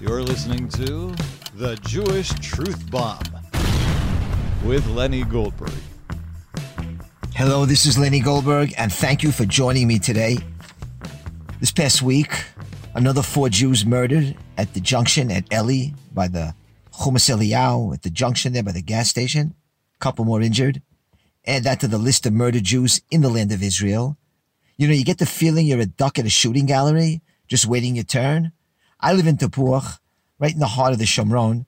You're listening to The Jewish Truth Bomb with Lenny Goldberg. Hello, this is Lenny Goldberg, and thank you for joining me today. This past week, another four Jews murdered at the junction at Eli by the Chumas Eliyahu at the junction there by the gas station. A couple more injured. Add that to the list of murdered Jews in the land of Israel. You know, you get the feeling you're a duck at a shooting gallery, just waiting your turn. I live in Tapuach, right in the heart of the Shomron.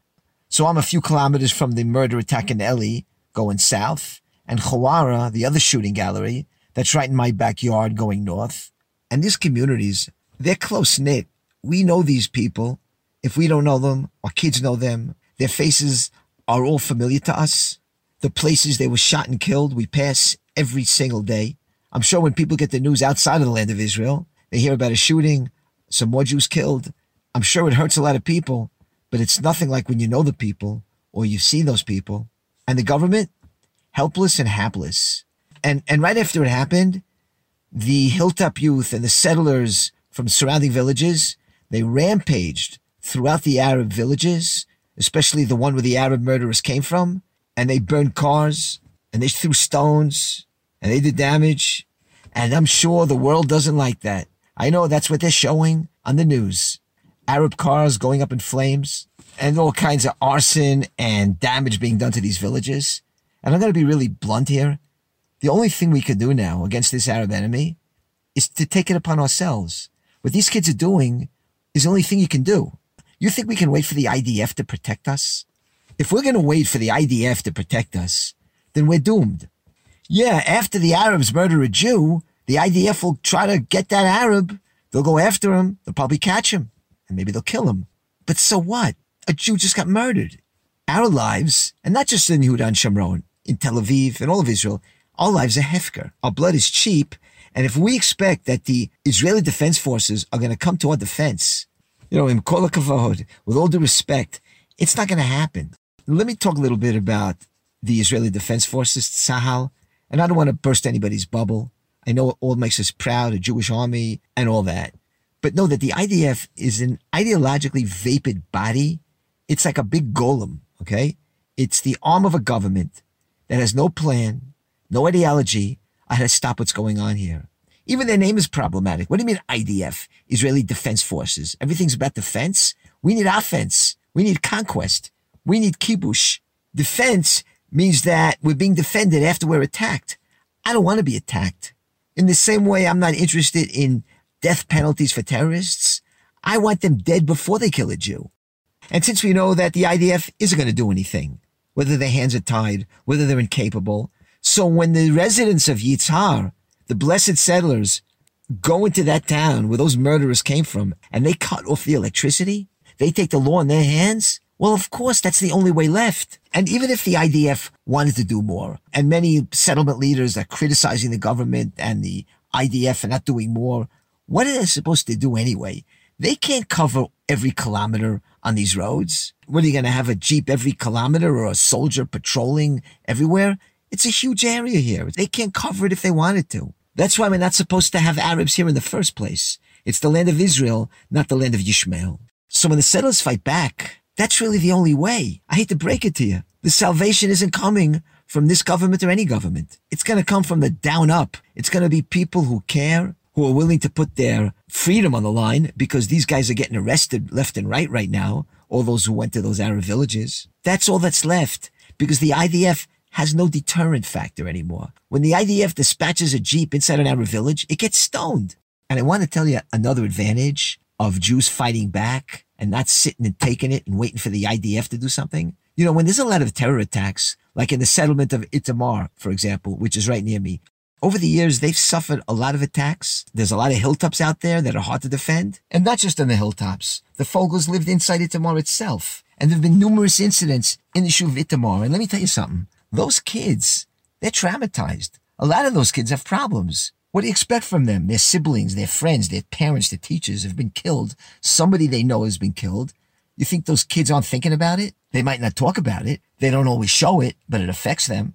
So I'm a few kilometers from the murder attack in Eli, going south, and Chawara, the other shooting gallery, that's right in my backyard going north. And these communities, they're close knit. We know these people. If we don't know them, our kids know them. Their faces are all familiar to us. The places they were shot and killed, we pass every single day. I'm sure when people get the news outside of the land of Israel, they hear about a shooting, some more Jews killed. I'm sure it hurts a lot of people, but it's nothing like when you know the people or you've seen those people. And the government, helpless and hapless. And and right after it happened, the hilltop youth and the settlers from surrounding villages, they rampaged throughout the Arab villages, especially the one where the Arab murderers came from, and they burned cars and they threw stones and they did damage. And I'm sure the world doesn't like that. I know that's what they're showing on the news. Arab cars going up in flames and all kinds of arson and damage being done to these villages. And I'm going to be really blunt here. The only thing we can do now against this Arab enemy is to take it upon ourselves. What these kids are doing is the only thing you can do. You think we can wait for the IDF to protect us? If we're going to wait for the IDF to protect us, then we're doomed. Yeah, after the Arabs murder a Jew, the IDF will try to get that Arab. They'll go after him. They'll probably catch him and maybe they'll kill him. But so what? A Jew just got murdered. Our lives, and not just in Yehuda and Shomron, in Tel Aviv and all of Israel, our lives are hefker. Our blood is cheap. And if we expect that the Israeli Defense Forces are going to come to our defense, you know, in kol with all due respect, it's not going to happen. Let me talk a little bit about the Israeli Defense Forces, Tzahal, and I don't want to burst anybody's bubble. I know it all makes us proud, a Jewish army and all that. But know that the IDF is an ideologically vapid body. It's like a big golem, okay? It's the arm of a government that has no plan, no ideology on how to stop what's going on here. Even their name is problematic. What do you mean IDF? Israeli Defense Forces. Everything's about defense. We need offense. We need conquest. We need kibush. Defense means that we're being defended after we're attacked. I don't want to be attacked. In the same way, I'm not interested in death penalties for terrorists. I want them dead before they kill a Jew. And since we know that the IDF isn't going to do anything, whether their hands are tied, whether they're incapable, so when the residents of Yitzhar, the blessed settlers, go into that town where those murderers came from and they cut off the electricity, they take the law in their hands, well, of course, that's the only way left. And even if the IDF wanted to do more, and many settlement leaders are criticizing the government and the IDF for not doing more, what are they supposed to do anyway? They can't cover every kilometer on these roads. What are you going to have a Jeep every kilometer or a soldier patrolling everywhere? It's a huge area here. They can't cover it if they wanted to. That's why we're not supposed to have Arabs here in the first place. It's the land of Israel, not the land of Yishmael. So when the settlers fight back, that's really the only way. I hate to break it to you. The salvation isn't coming from this government or any government. It's going to come from the down up. It's going to be people who care, who are willing to put their freedom on the line because these guys are getting arrested left and right right now. All those who went to those Arab villages. That's all that's left because the IDF has no deterrent factor anymore. When the IDF dispatches a Jeep inside an Arab village, it gets stoned. And I want to tell you another advantage of Jews fighting back and not sitting and taking it and waiting for the IDF to do something. You know, when there's a lot of terror attacks, like in the settlement of Itamar, for example, which is right near me, over the years, they've suffered a lot of attacks. There's a lot of hilltops out there that are hard to defend. And not just on the hilltops. The Fogels lived inside Itamar itself. And there have been numerous incidents in the Shuv Itamar. And let me tell you something. Those kids, they're traumatized. A lot of those kids have problems. What do you expect from them? Their siblings, their friends, their parents, their teachers have been killed. Somebody they know has been killed. You think those kids aren't thinking about it? They might not talk about it. They don't always show it, but it affects them.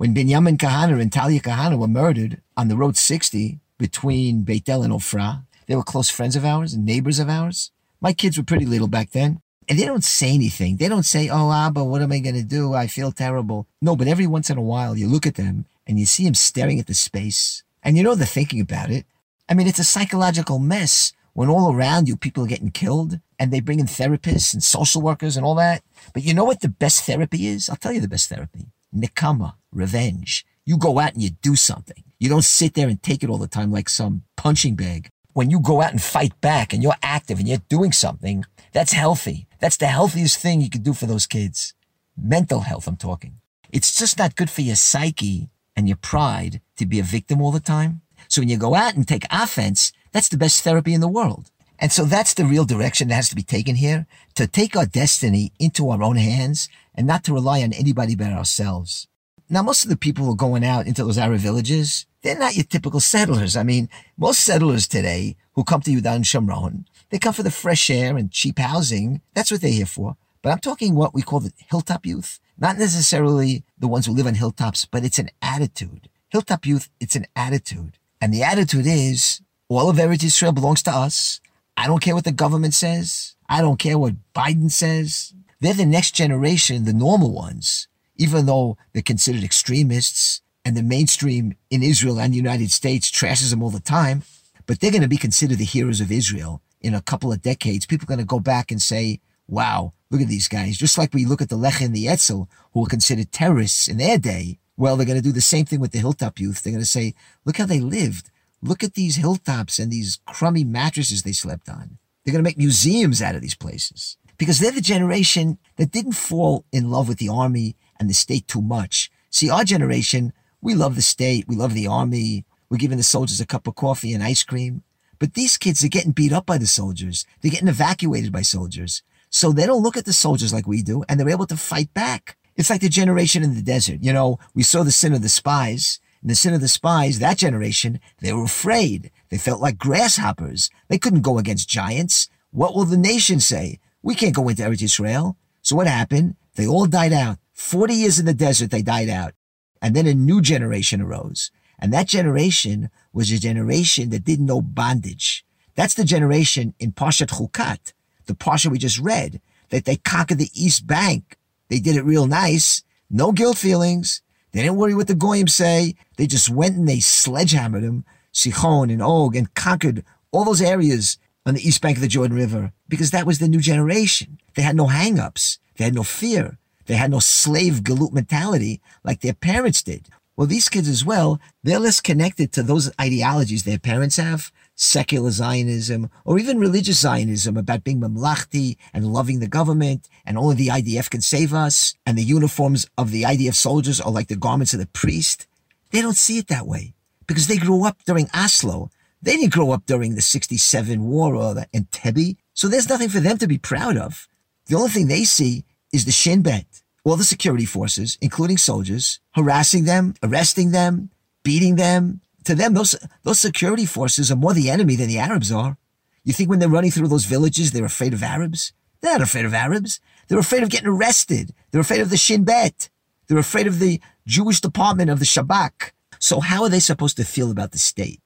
When Binyamin Kahane and Talia Kahane were murdered on the Road 60 between Beit El and Ofra, they were close friends of ours and neighbors of ours. My kids were pretty little back then. And they don't say anything. They don't say, oh, ah, Abba, what am I going to do? I feel terrible. No, but every once in a while you look at them and you see them staring at the space and you know they're thinking about it. I mean, it's a psychological mess when all around you people are getting killed and they bring in therapists and social workers and all that. But you know what the best therapy is? I'll tell you the best therapy. Nikama, revenge. You go out and you do something. You don't sit there and take it all the time like some punching bag. When you go out and fight back and you're active and you're doing something, that's healthy. That's the healthiest thing you can do for those kids. Mental health, I'm talking. It's just not good for your psyche and your pride to be a victim all the time. So when you go out and take offense, that's the best therapy in the world. And so that's the real direction that has to be taken here to take our destiny into our own hands and not to rely on anybody but ourselves. Now, most of the people who are going out into those Arab villages, they're not your typical settlers. I mean, most settlers today who come to in Shomron, they come for the fresh air and cheap housing. That's what they're here for. But I'm talking what we call the hilltop youth. Not necessarily the ones who live on hilltops, but it's an attitude. Hilltop youth, it's an attitude. And the attitude is, all of Eretz Israel belongs to us. I don't care what the government says. I don't care what Biden says. They're the next generation, the normal ones, even though they're considered extremists and the mainstream in Israel and the United States trashes them all the time. But they're going to be considered the heroes of Israel in a couple of decades, people are going to go back and say, wow, look at these guys. Just like we look at the Lech and the Etzel, who were considered terrorists in their day. Well, they're going to do the same thing with the hilltop youth. They're going to say, look how they lived. Look at these hilltops and these crummy mattresses they slept on. They're going to make museums out of these places because they're the generation that didn't fall in love with the army and the state too much. See, our generation, we love the state. We love the army. We're giving the soldiers a cup of coffee and ice cream. But these kids are getting beat up by the soldiers. They're getting evacuated by soldiers. So they don't look at the soldiers like we do, and they're able to fight back. It's like the generation in the desert. You know, we saw the sin of the spies. In the sin of the spies, that generation, they were afraid. They felt like grasshoppers. They couldn't go against giants. What will the nation say? We can't go into Eretz Israel. So what happened? They all died out. 40 years in the desert, they died out. And then a new generation arose. And that generation was a generation that didn't know bondage. That's the generation in Parshat Chukat, the Parsha we just read, that they conquered the East Bank. They did it real nice. No guilt feelings. They didn't worry what the Goyim say. They just went and they sledgehammered them, Sichon and Og, and conquered all those areas on the east bank of the Jordan River because that was the new generation. They had no hang-ups. They had no fear. They had no slave galut mentality like their parents did. Well, these kids as well, they're less connected to those ideologies their parents have, secular Zionism, or even religious Zionism about being mamlachti and loving the government, and only the IDF can save us, and the uniforms of the IDF soldiers are like the garments of the priest. They don't see it that way because they grew up during Oslo. They didn't grow up during the 67 war or the Entebbe. So there's nothing for them to be proud of. The only thing they see is the Shin Bet all the security forces, including soldiers, harassing them, arresting them, beating them. To them, those, those security forces are more the enemy than the Arabs are. You think when they're running through those villages, they're afraid of Arabs? They're not afraid of Arabs. They're afraid of getting arrested. They're afraid of the Shin Bet. They're afraid of the Jewish department of the Shabak. So how are they supposed to feel about the state?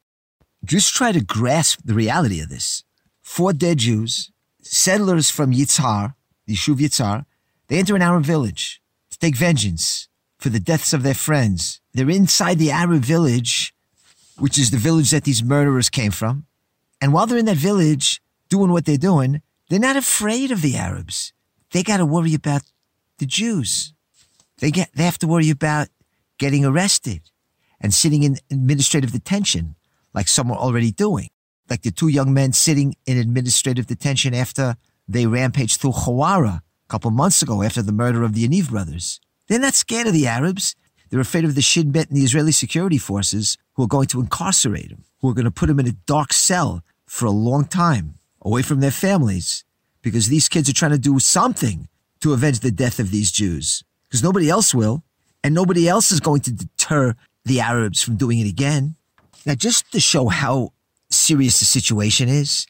Just try to grasp the reality of this. Four dead Jews, settlers from Yitzhar, the Yishuv Yitzhar, they enter an Arab village to take vengeance for the deaths of their friends. They're inside the Arab village, which is the village that these murderers came from. And while they're in that village doing what they're doing, they're not afraid of the Arabs. They got to worry about the Jews. They get, they have to worry about getting arrested and sitting in administrative detention like some are already doing. Like the two young men sitting in administrative detention after they rampaged through Hawara a couple months ago after the murder of the Yaniv brothers. They're not scared of the Arabs. They're afraid of the Shin Bet and the Israeli security forces who are going to incarcerate them, who are going to put them in a dark cell for a long time, away from their families, because these kids are trying to do something to avenge the death of these Jews. Because nobody else will, and nobody else is going to deter the Arabs from doing it again. Now, just to show how serious the situation is,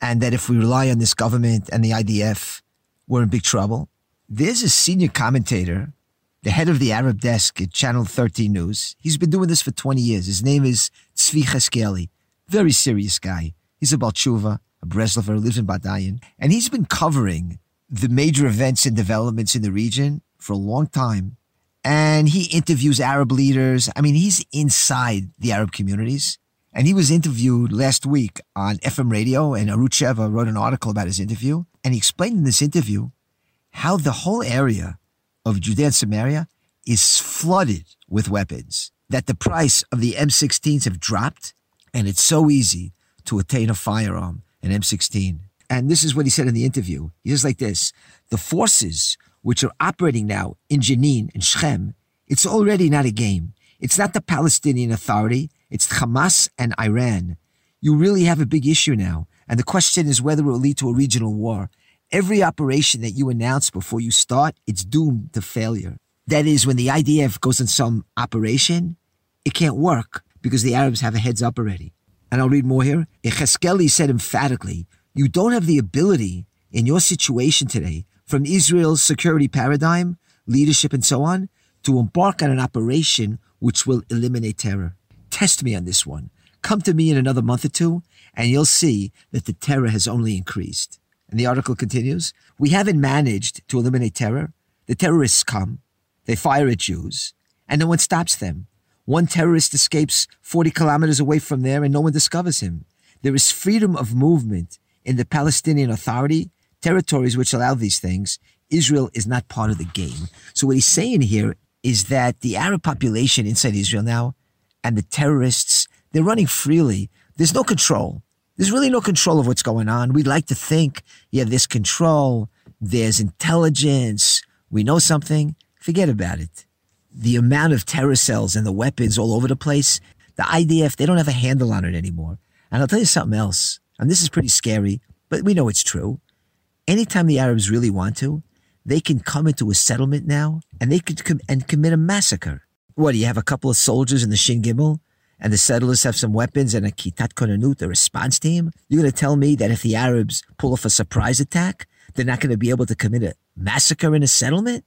and that if we rely on this government and the IDF we're in big trouble. There's a senior commentator, the head of the Arab desk at Channel 13 News. He's been doing this for 20 years. His name is Tzvi Yechezkeli. Very serious guy. He's a Baal Teshuva, a Breslover, lives in Badayan, and he's been covering the major events and developments in the region for a long time. And he interviews Arab leaders. I mean, he's inside the Arab communities. And he was interviewed last week on FM radio, and Arutz Sheva wrote an article about his interview. And he explained in this interview how the whole area of Judea and Samaria is flooded with weapons, that the price of the M16s have dropped, and it's so easy to attain a firearm, an M16. And this is what he said in the interview. He says like this The forces which are operating now in Jenin and Shechem, it's already not a game. It's not the Palestinian Authority, it's Hamas and Iran. You really have a big issue now. And the question is whether it will lead to a regional war. Every operation that you announce before you start, it's doomed to failure. That is, when the IDF goes on some operation, it can't work because the Arabs have a heads up already. And I'll read more here. Yechezkeli said emphatically, you don't have the ability in your situation today from Israel's security paradigm, leadership, and so on, to embark on an operation which will eliminate terror. Test me on this one. Come to me in another month or two, and you'll see that the terror has only increased. And the article continues We haven't managed to eliminate terror. The terrorists come, they fire at Jews, and no one stops them. One terrorist escapes 40 kilometers away from there, and no one discovers him. There is freedom of movement in the Palestinian Authority territories which allow these things, Israel is not part of the game. So what he's saying here is that the Arab population inside Israel now and the terrorists, they're running freely. There's no control. There's really no control of what's going on. We'd like to think, yeah, there's control, there's intelligence, we know something. Forget about it. The amount of terror cells and the weapons all over the place, the IDF, they don't have a handle on it anymore. And I'll tell you something else, and this is pretty scary, but we know it's true anytime the Arabs really want to, they can come into a settlement now and they could com- and commit a massacre. What do you have a couple of soldiers in the Shin Gimel and the settlers have some weapons and a Kitat Konanut, a response team? You're going to tell me that if the Arabs pull off a surprise attack, they're not going to be able to commit a massacre in a settlement?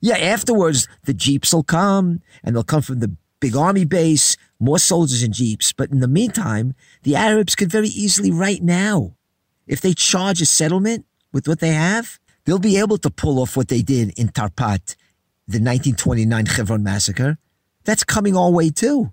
Yeah, afterwards, the jeeps will come and they'll come from the big army base, more soldiers and jeeps. But in the meantime, the Arabs could very easily, right now, if they charge a settlement, with what they have, they'll be able to pull off what they did in Tarpat, the 1929 Hebron massacre. That's coming our way too.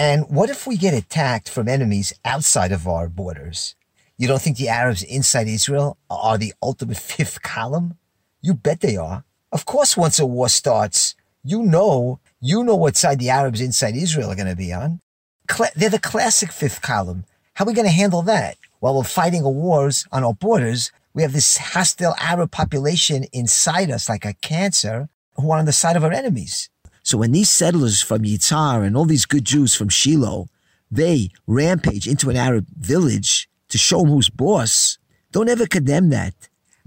And what if we get attacked from enemies outside of our borders? You don't think the Arabs inside Israel are the ultimate fifth column? You bet they are. Of course, once a war starts, you know, you know what side the Arabs inside Israel are going to be on. They're the classic fifth column. How are we going to handle that? While we're fighting wars on our borders, we have this hostile Arab population inside us, like a cancer, who are on the side of our enemies. So when these settlers from Yitzhar and all these good Jews from Shiloh, they rampage into an Arab village to show them who's boss, don't ever condemn that.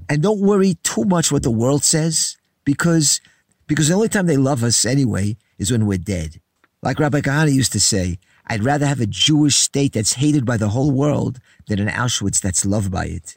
And don't worry too much what the world says, because, because the only time they love us anyway is when we're dead. Like Rabbi Kahane used to say, I'd rather have a Jewish state that's hated by the whole world than an Auschwitz that's loved by it.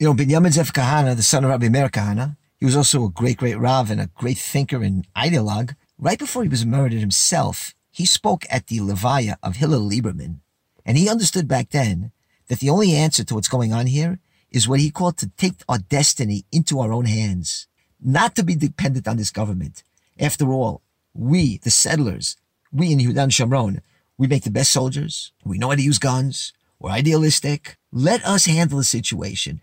You know, Binyamin Zev Kahane, the son of Rabbi Meir Kahane, he was also a great, great Rav and a great thinker and ideologue. Right before he was murdered himself, he spoke at the Levaya of Hillel Lieberman. And he understood back then that the only answer to what's going on here is what he called to take our destiny into our own hands, not to be dependent on this government. After all, we, the settlers, we in Yehudan Shomron, we make the best soldiers. We know how to use guns. We're idealistic. Let us handle the situation.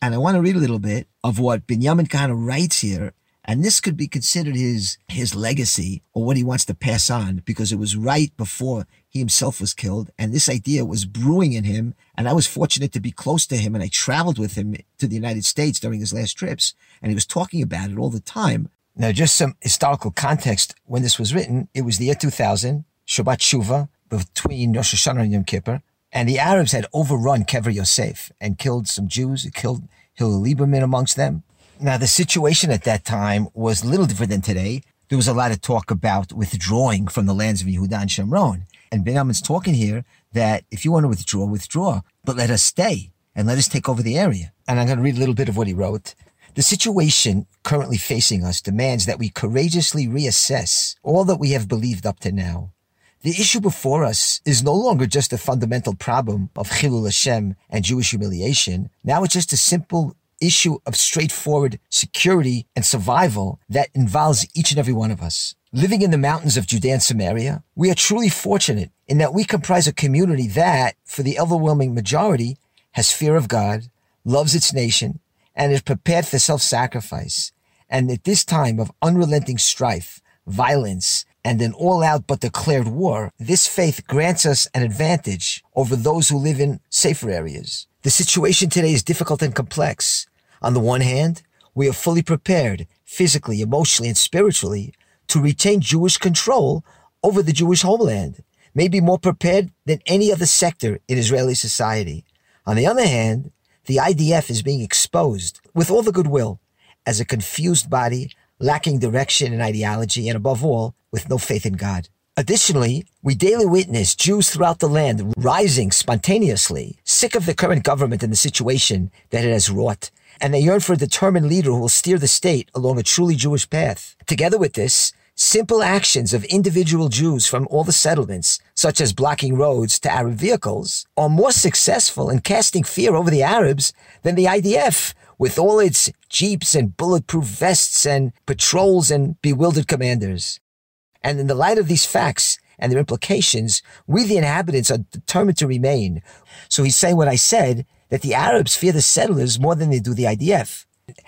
And I want to read a little bit of what Binyamin Kahane writes here. And this could be considered his, his legacy or what he wants to pass on because it was right before he himself was killed. And this idea was brewing in him. And I was fortunate to be close to him and I traveled with him to the United States during his last trips. And he was talking about it all the time. Now, just some historical context. When this was written, it was the year 2000, Shabbat Shuva, between Rosh Hashanah and Yom Kippur. And the Arabs had overrun Kever Yosef and killed some Jews, killed Hillel Lieberman amongst them. Now, the situation at that time was a little different than today. There was a lot of talk about withdrawing from the lands of Yehuda and Shomron. And Ben Binyamin's talking here that if you want to withdraw, withdraw, but let us stay and let us take over the area. And I'm going to read a little bit of what he wrote. The situation currently facing us demands that we courageously reassess all that we have believed up to now The issue before us is no longer just a fundamental problem of Chilul Hashem and Jewish humiliation. Now it's just a simple issue of straightforward security and survival that involves each and every one of us. Living in the mountains of Judea and Samaria, we are truly fortunate in that we comprise a community that, for the overwhelming majority, has fear of God, loves its nation, and is prepared for self-sacrifice. And at this time of unrelenting strife, violence, and an all-out but declared war, this faith grants us an advantage over those who live in safer areas. The situation today is difficult and complex. On the one hand, we are fully prepared, physically, emotionally, and spiritually, to retain Jewish control over the Jewish homeland, maybe more prepared than any other sector in Israeli society. On the other hand, the IDF is being exposed with all the goodwill as a confused body, lacking direction and ideology, and above all, with no faith in God. Additionally, we daily witness Jews throughout the land rising spontaneously, sick of the current government and the situation that it has wrought, and they yearn for a determined leader who will steer the state along a truly Jewish path. Together with this, simple actions of individual Jews from all the settlements, such as blocking roads to Arab vehicles, are more successful in casting fear over the Arabs than the IDF, with all its jeeps and bulletproof vests and patrols and bewildered commanders. And in the light of these facts and their implications, we the inhabitants are determined to remain. So he's saying what I said, that the Arabs fear the settlers more than they do the IDF.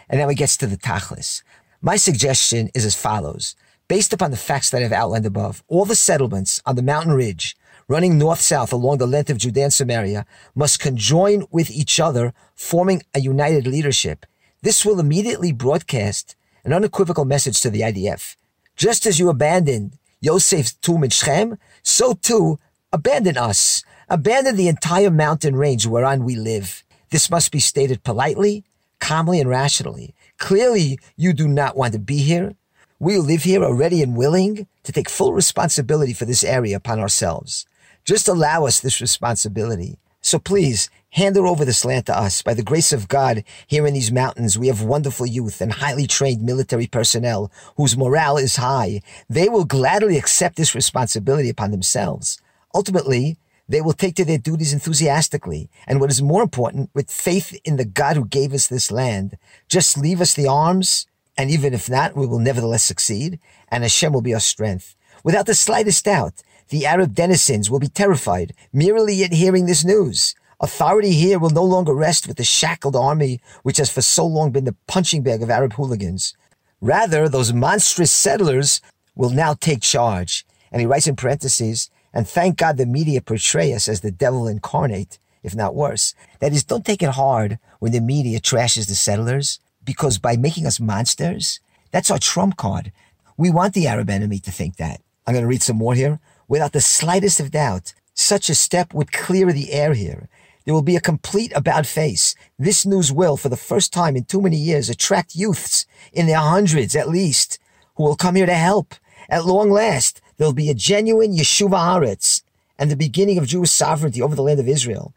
And now he gets to the Tachlis. My suggestion is as follows. Based upon the facts that I've outlined above, all the settlements on the mountain ridge running north-south along the length of Judea and Samaria must conjoin with each other, forming a united leadership. This will immediately broadcast an unequivocal message to the IDF. Just as you abandoned Yosef's tomb in Shechem, so too abandon us. Abandon the entire mountain range whereon we live. This must be stated politely, calmly, and rationally. Clearly, you do not want to be here. We live here are ready and willing to take full responsibility for this area upon ourselves. Just allow us this responsibility. So please hand over this land to us. By the grace of God, here in these mountains, we have wonderful youth and highly trained military personnel whose morale is high. They will gladly accept this responsibility upon themselves. Ultimately, they will take to their duties enthusiastically. And what is more important, with faith in the God who gave us this land, just leave us the arms and even if not, we will nevertheless succeed, and Hashem will be our strength. Without the slightest doubt, the Arab denizens will be terrified merely at hearing this news. Authority here will no longer rest with the shackled army which has for so long been the punching bag of Arab hooligans. Rather, those monstrous settlers will now take charge. And he writes in parentheses, and thank God the media portray us as the devil incarnate, if not worse. That is, don't take it hard when the media trashes the settlers because by making us monsters, that's our trump card. We want the Arab enemy to think that. I'm going to read some more here. Without the slightest of doubt, such a step would clear the air here. There will be a complete about face. This news will, for the first time in too many years, attract youths in their hundreds at least who will come here to help. At long last, there'll be a genuine Yeshuva Haaretz and the beginning of Jewish sovereignty over the land of Israel.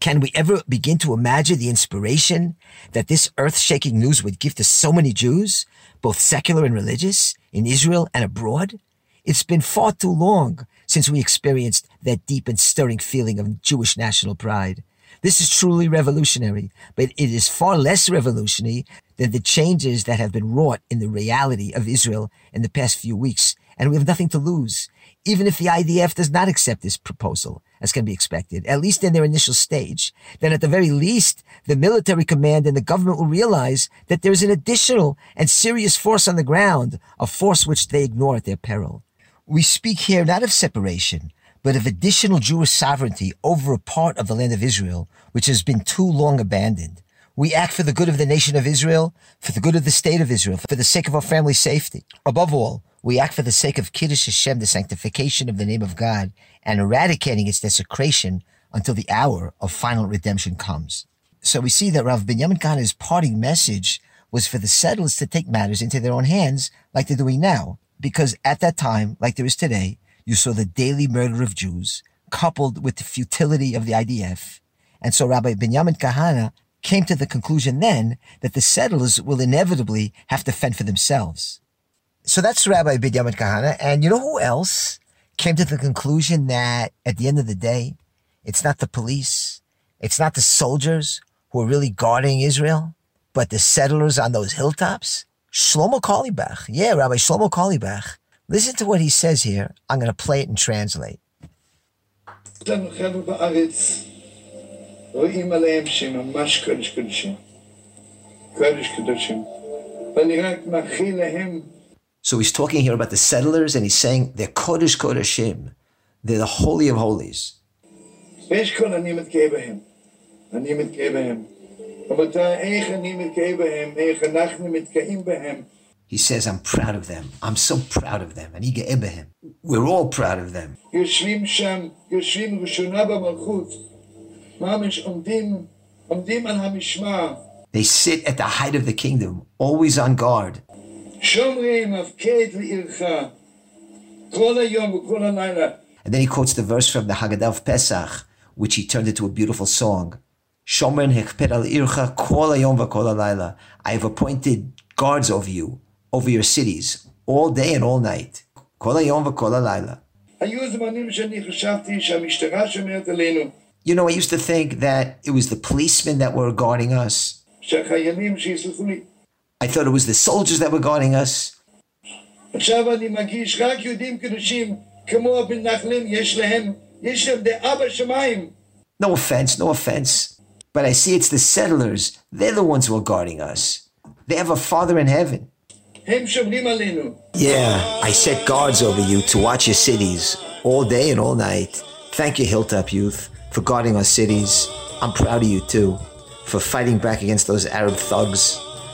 Can we ever begin to imagine the inspiration that this earth shaking news would give to so many Jews, both secular and religious, in Israel and abroad? It's been far too long since we experienced that deep and stirring feeling of Jewish national pride. This is truly revolutionary, but it is far less revolutionary than the changes that have been wrought in the reality of Israel in the past few weeks, and we have nothing to lose even if the IDF does not accept this proposal, as can be expected, at least in their initial stage, then at the very least, the military command and the government will realize that there is an additional and serious force on the ground, a force which they ignore at their peril. We speak here not of separation, but of additional Jewish sovereignty over a part of the land of Israel, which has been too long abandoned. We act for the good of the nation of Israel, for the good of the state of Israel, for the sake of our family safety. Above all, we act for the sake of Kiddush Hashem, the sanctification of the name of God, and eradicating its desecration until the hour of final redemption comes. So we see that Rav Binyamin Kahane's parting message was for the settlers to take matters into their own hands like they're doing now. Because at that time, like there is today, you saw the daily murder of Jews coupled with the futility of the IDF. And so Rabbi Binyamin Kahane came to the conclusion then that the settlers will inevitably have to fend for themselves so that's Rabbi Binyamin Kahane. And you know who else came to the conclusion that at the end of the day, it's not the police, it's not the soldiers who are really guarding Israel, but the settlers on those hilltops? Shlomo Carlebach. Yeah, Rabbi Shlomo Carlebach. Listen to what he says here. I'm going to play it and translate. להם so he's talking here about the settlers, and he's saying they're Kodesh Kodeshim, they're the holy of holies. He says, I'm proud of them. I'm so proud of them. And Ebehem. We're all proud of them. They sit at the height of the kingdom, always on guard. And then he quotes the verse from the Haggadah of Pesach, which he turned into a beautiful song. Shomren al ircha kol hayom v'kol halayla. I have appointed guards over you, over your cities, all day and all night. Kol hayom v'kol halayla. You know, I used to think that it was the policemen that were guarding us. שהחיילים שיסלחו לי. I thought it was the soldiers that were guarding us. עכשיו אני מרגיש רק יהודים קדושים כמו המתנחלים יש להם, יש להם דעה בשמיים. No offense, no offense. But I see it's the settlers. They're the ones who are guarding us. They have a father in heaven. הם שומרים עלינו. Yeah, I set guards over you to watch your cities all day and all night. Thank you, Hilltop Youth, for guarding our cities. I'm proud of you too, for fighting back against those Arab thugs,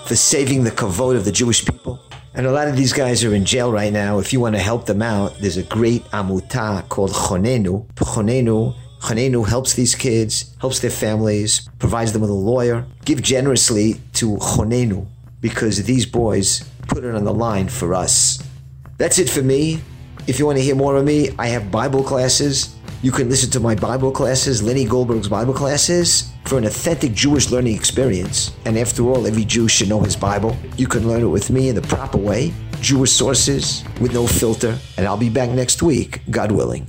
for saving the kavod of the Jewish people. And a lot of these guys are in jail right now. If you want to help them out, there's a great amuta called Chonenu. Chonenu Chanenu helps these kids, helps their families, provides them with a lawyer. Give generously to Chonenu because these boys put it on the line for us. That's it for me. If you want to hear more of me, I have Bible classes. You can listen to my Bible classes, Lenny Goldberg's Bible classes, for an authentic Jewish learning experience. And after all, every Jew should know his Bible. You can learn it with me in the proper way, Jewish sources, with no filter. And I'll be back next week, God willing.